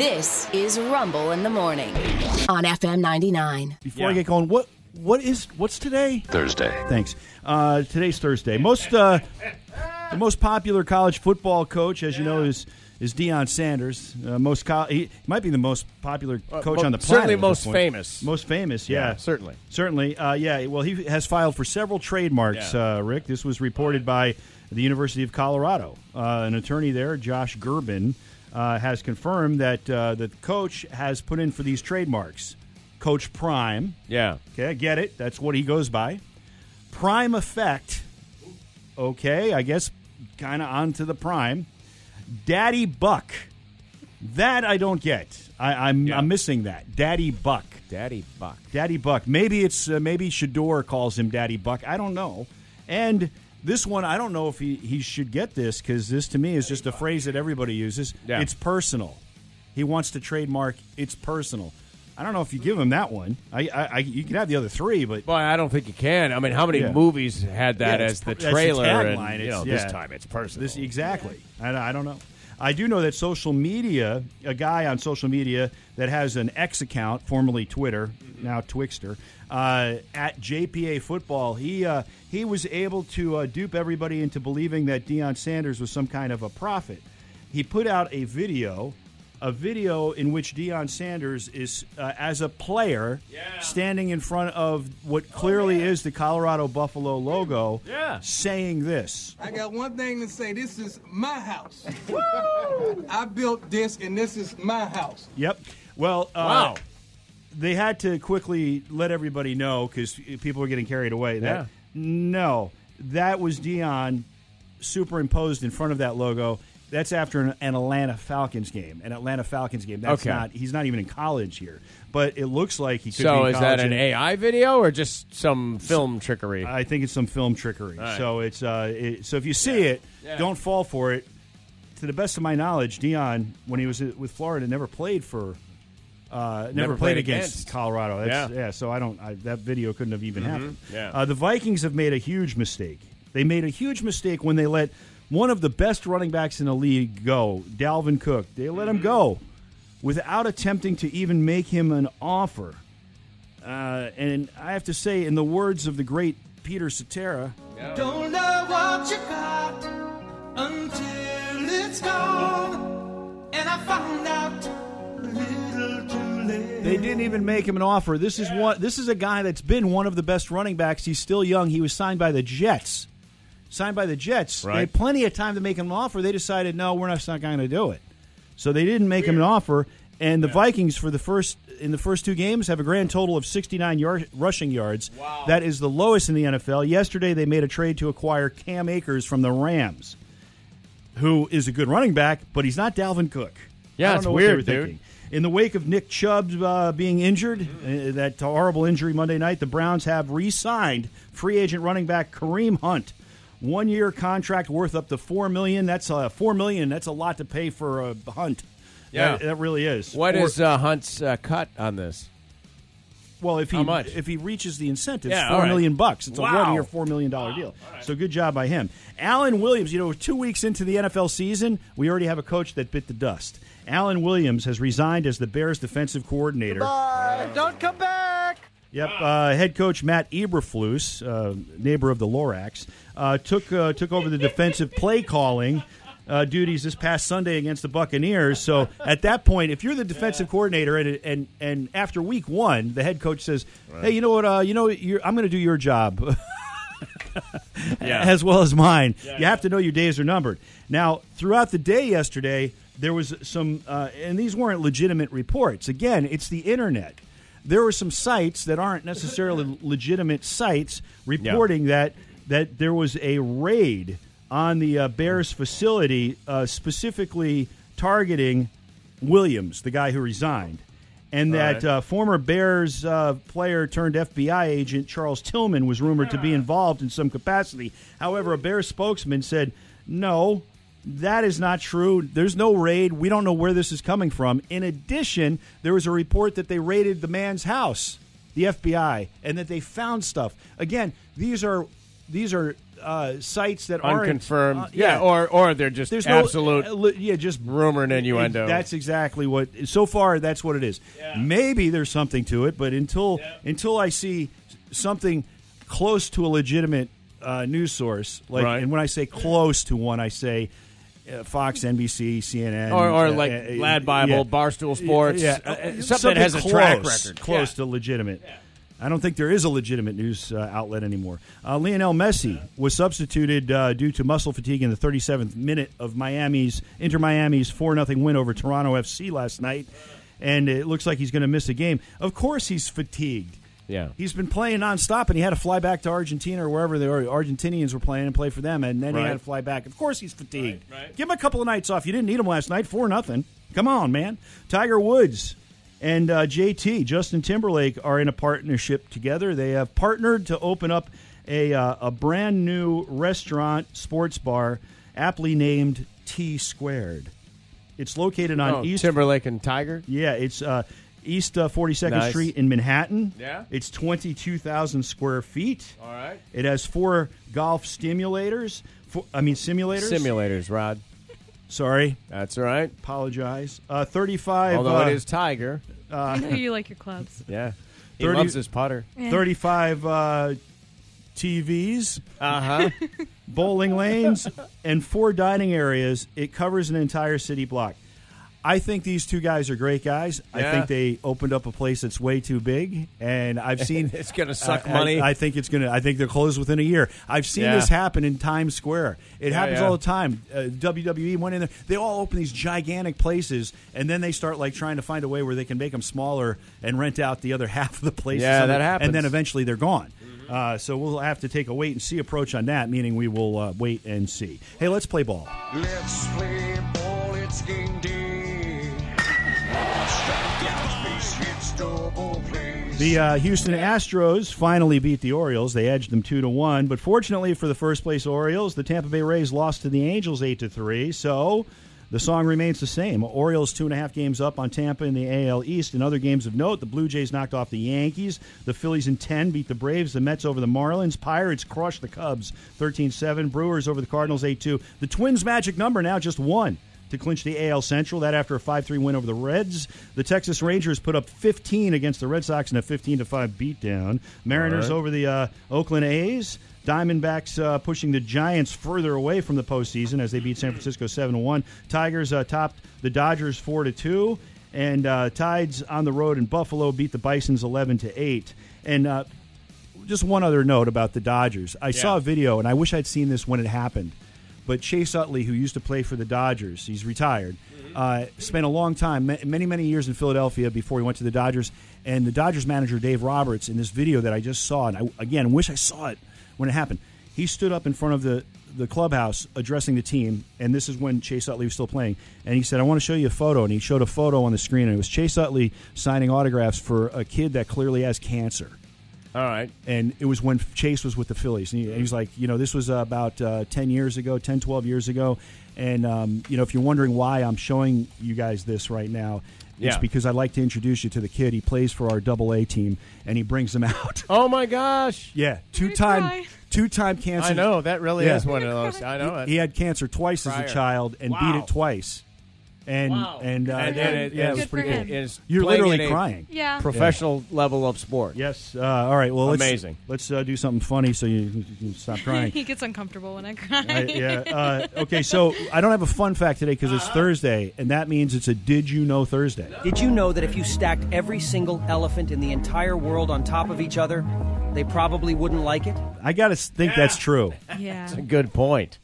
This is Rumble in the Morning on FM 99. Before I get going, what what is what's today? Thursday. Thanks. Uh, today's Thursday. Most uh, the most popular college football coach, as you know, is is Deion Sanders. Uh, most co- he might be the most popular coach mo- on the planet. certainly most famous. Most famous, yeah, Yeah, certainly. certainly. Uh, yeah. Well, he has filed for several trademarks. Yeah. Uh, Rick, this was reported by the University of Colorado. Uh, an attorney there, Josh Gerbin, uh, has confirmed that uh, the coach has put in for these trademarks. Coach Prime. Yeah. Okay, I get it. That's what he goes by. Prime effect. Okay, I guess kind of onto the prime. Daddy Buck. That I don't get. I, I'm Yeah. I'm missing that. Daddy Buck. Daddy Buck. Daddy Buck. Maybe it's uh, maybe Shedeur calls him Daddy Buck. I don't know. And this one, I don't know if he, he should get this because this to me is just a phrase that everybody uses. Yeah. It's personal. He wants to trademark. It's personal. I don't know if you give him that one. I, I, I you can have the other three, but Boy, I don't think you can. I mean, how many Yeah. movies had that Yeah, as the that's the trailer? tagline. and, you know, this time it's personal. This exactly. I, I don't know. I do know that social media, a guy on social media that has an X account, formerly Twitter, now Twixter, uh, at JPA Football, he uh, he was able to uh, dupe everybody into believing that Deion Sanders was some kind of a prophet. He put out a video, a video in which Deion Sanders is, uh, as a player, standing in front of what clearly is the Colorado Buffalo logo, Yeah. saying this. I got one thing to say. This is my house. I built this, and this is my house. Yep. Well, uh, Wow. They had to quickly let everybody know because people were getting carried away. That Yeah. no, that was Deion superimposed in front of that logo. That's after an, an Atlanta Falcons game. An Atlanta Falcons game. That's Okay. not. He's not even in college here. But it looks like he could. be so is that an and- AI video or just some film trickery? I think it's some film trickery. right. So it's uh, it, so if you see it, Yeah. don't fall for it. To the best of my knowledge, Deion, when he was with Florida, never played for, uh, never, Never played, played against, against. Colorado. That's, Yeah. Mm-hmm. yeah. So I don't. I, that video couldn't have even happened. yeah. Uh, the Vikings have made a huge mistake. They made a huge mistake when they let one of the best running backs in the league go, Dalvin Cook. They let him go without attempting to even make him an offer. Uh, and I have to say, in the words of the great Peter Cetera, Don't know what you got until it's gone, and I found out they didn't even make him an offer. This is one. This is a guy that's been one of the best running backs. He's still young. He was signed by the Jets. Signed by the Jets. They had plenty of time to make him an offer. They decided, no, we're not, not going to do it. So they didn't make him an offer. And the Vikings, for the first in the first two games, have a grand total of 69 yard, rushing yards. Wow. That is the lowest in the NFL. Yesterday, they made a trade to acquire Cam Akers from the Rams, who is a good running back, but he's not Dalvin Cook. Yeah, I don't it's know what they weird, were dude. thinking. In the wake of Nick Chubb uh, being injured, uh, that horrible injury Monday night, the Browns have re-signed free agent running back Kareem Hunt. One year contract worth up to four million. That's uh, four million. That's a lot to pay for a Hunt. Yeah. that, that really is. What Four- is uh, Hunt's uh, cut on this? Well if he how much? if he reaches the incentives, Yeah, four all right. million bucks. It's a one year, four million dollar deal. So good job by him. Alan Williams. You know, two weeks into the NFL season, we already have a coach that bit the dust. Alan Williams has resigned as the Bears defensive coordinator. Don't come back. Yep, uh, head coach Matt Eberflus, uh, neighbor of the Lorax, uh, took uh, took over the defensive play calling uh, duties this past Sunday against the Buccaneers. So at that point, if you're the defensive coordinator and and and after week one, the head coach says, "Hey, you know what? Uh, you know, you're, I'm going to do your job." Yeah. as well as mine. you have to know your days are numbered. Now, throughout the day yesterday, there was some, uh, and these weren't legitimate reports. Again, it's the internet. There were some sites that aren't necessarily legitimate sites reporting that that there was a raid on the uh, Bears facility, uh, specifically targeting Williams, the guy who resigned and that right. uh, former Bears uh, player turned FBI agent Charles Tillman was rumored to be involved in some capacity. However, a Bears spokesman said, "No, that is not true. There's no raid. We don't know where this is coming from." In addition, there was a report that they raided the man's house, the FBI, and that they found stuff. Again, these are these are uh, sites that aren't Unconfirmed. uh, yeah. or or they're just there's absolute no uh, yeah, just rumor and innuendo. That's exactly what. So far, that's what it is. Maybe there's something to it, but until until I see something close to a legitimate uh, news source, like, Right. and when I say close to one, I say. Uh, Fox, NBC, CNN, or, or uh, like uh, Lad Bible, yeah. Barstool Sports, Yeah, uh, uh, something, that has a track record, close Yeah. to legitimate. I don't think there is a legitimate news uh, outlet anymore. Uh, Lionel Messi was substituted uh, due to muscle fatigue in the 37th minute of Miami's Inter Miami's four 0 win over Toronto FC last night, and it looks like he's going to miss a game. Of course, he's fatigued. Yeah. He's been playing nonstop, and he had to fly back to Argentina or wherever the Argentinians were playing and play for them, and then he had to fly back. Of course, he's fatigued. Right, right. Give him a couple of nights off. You didn't need him last night. Four nothing. Come on, man. Tiger Woods and uh, JT Justin Timberlake are in a partnership together. They have partnered to open up a uh, a brand new restaurant sports bar, aptly named T Squared. It's located on Oh, East Timberlake and Tiger. yeah, it's uh, East uh, 42nd Nice. Street in Manhattan. Yeah. It's 22,000 square feet. All right. It has four golf stimulators. Four, I mean, simulators. Simulators, Rod. Sorry. That's all right. Apologize. Uh, 35. Although uh, it is Tiger. I know you like your clubs. Yeah. He 30 loves his putter. 35 uh, TVs, Uh huh. bowling lanes, and four dining areas. It covers an entire city block. I think these two guys are great guys. I think they opened up a place that's way too big, and I've seen It's gonna suck I- money. I, I think it's gonna. I think they're closed within a year. I've seen Yeah. this happen in Times Square. It Yeah, happens yeah. all the time. Uh, WWE went in there. They all open these gigantic places, and then they start like trying to find a way where they can make them smaller and rent out the other half of the place. Yeah, that happens. And then eventually they're gone. Uh, so we'll have to take a wait and see approach on that, meaning we will uh, wait and see. Hey, let's play ball. Let's play ball, it's game day. The uh, Houston Astros finally beat the Orioles. They edged them two to one, but fortunately for the first place Orioles, the Tampa Bay Rays lost to the Angels eight to three. So the song remains the same. Orioles two and a half games up on Tampa in the AL East. In other games of note, the Blue Jays knocked off the Yankees. The Phillies in ten beat the Braves. The Mets over the Marlins. Pirates crushed the Cubs 13-7. Brewers over the Cardinals eight two. The Twins' magic number now just one to clinch the AL Central. That after a 5-3 win over the Reds. The Texas Rangers put up 15 against the Red Sox in a 15 5 beatdown. Mariners right. over the uh, Oakland A's. Diamondbacks uh, pushing the Giants further away from the postseason as they beat San Francisco 7 1. Tigers uh, topped the Dodgers 4 2. And uh, Tides on the road in Buffalo beat the Bisons 11 to 8. And uh, just one other note about the Dodgers. I saw a video, and I wish I'd seen this when it happened. But Chase Utley, who used to play for the Dodgers, he's retired. Uh, spent a long time, many many years in Philadelphia before he went to the Dodgers. And the Dodgers manager Dave Roberts, in this video that I just saw, and I again wish I saw it when it happened. He stood up in front of the the clubhouse addressing the team, and this is when Chase Utley was still playing. And he said, "I want to show you a photo." And he showed a photo on the screen, and it was Chase Utley signing autographs for a kid that clearly has cancer All right. and it was when Chase was with the Phillies. And he, he was like, you know, this was uh, about uh, 10 years ago, 10, 12 years ago. And, um, you know, if you're wondering why I'm showing you guys this right now, it's Yeah. because I'd like to introduce you to the kid. He plays for our double A team, and he brings them out. Oh my gosh. yeah, two time, two time cancer. I know that really Yeah. is one of those. I know it. He had cancer twice as a child and beat it twice. And Wow. and, uh, And- yeah, and it- yeah, it was pretty for cool. him. It is You're literally crying. Yeah. Professional level of sport. Yes. Uh, all right. Well, let's, Amazing. Let's uh, do something funny so you, you can stop crying. he gets uncomfortable when I cry. I- yeah. Uh, okay, so I don't have a fun fact today because it's Thursday, and that means it's a Did You Know Thursday. Did you know that if you stacked every single elephant in the entire world on top of each other, they probably wouldn't like it? I got to think that's true. yeah. A good point.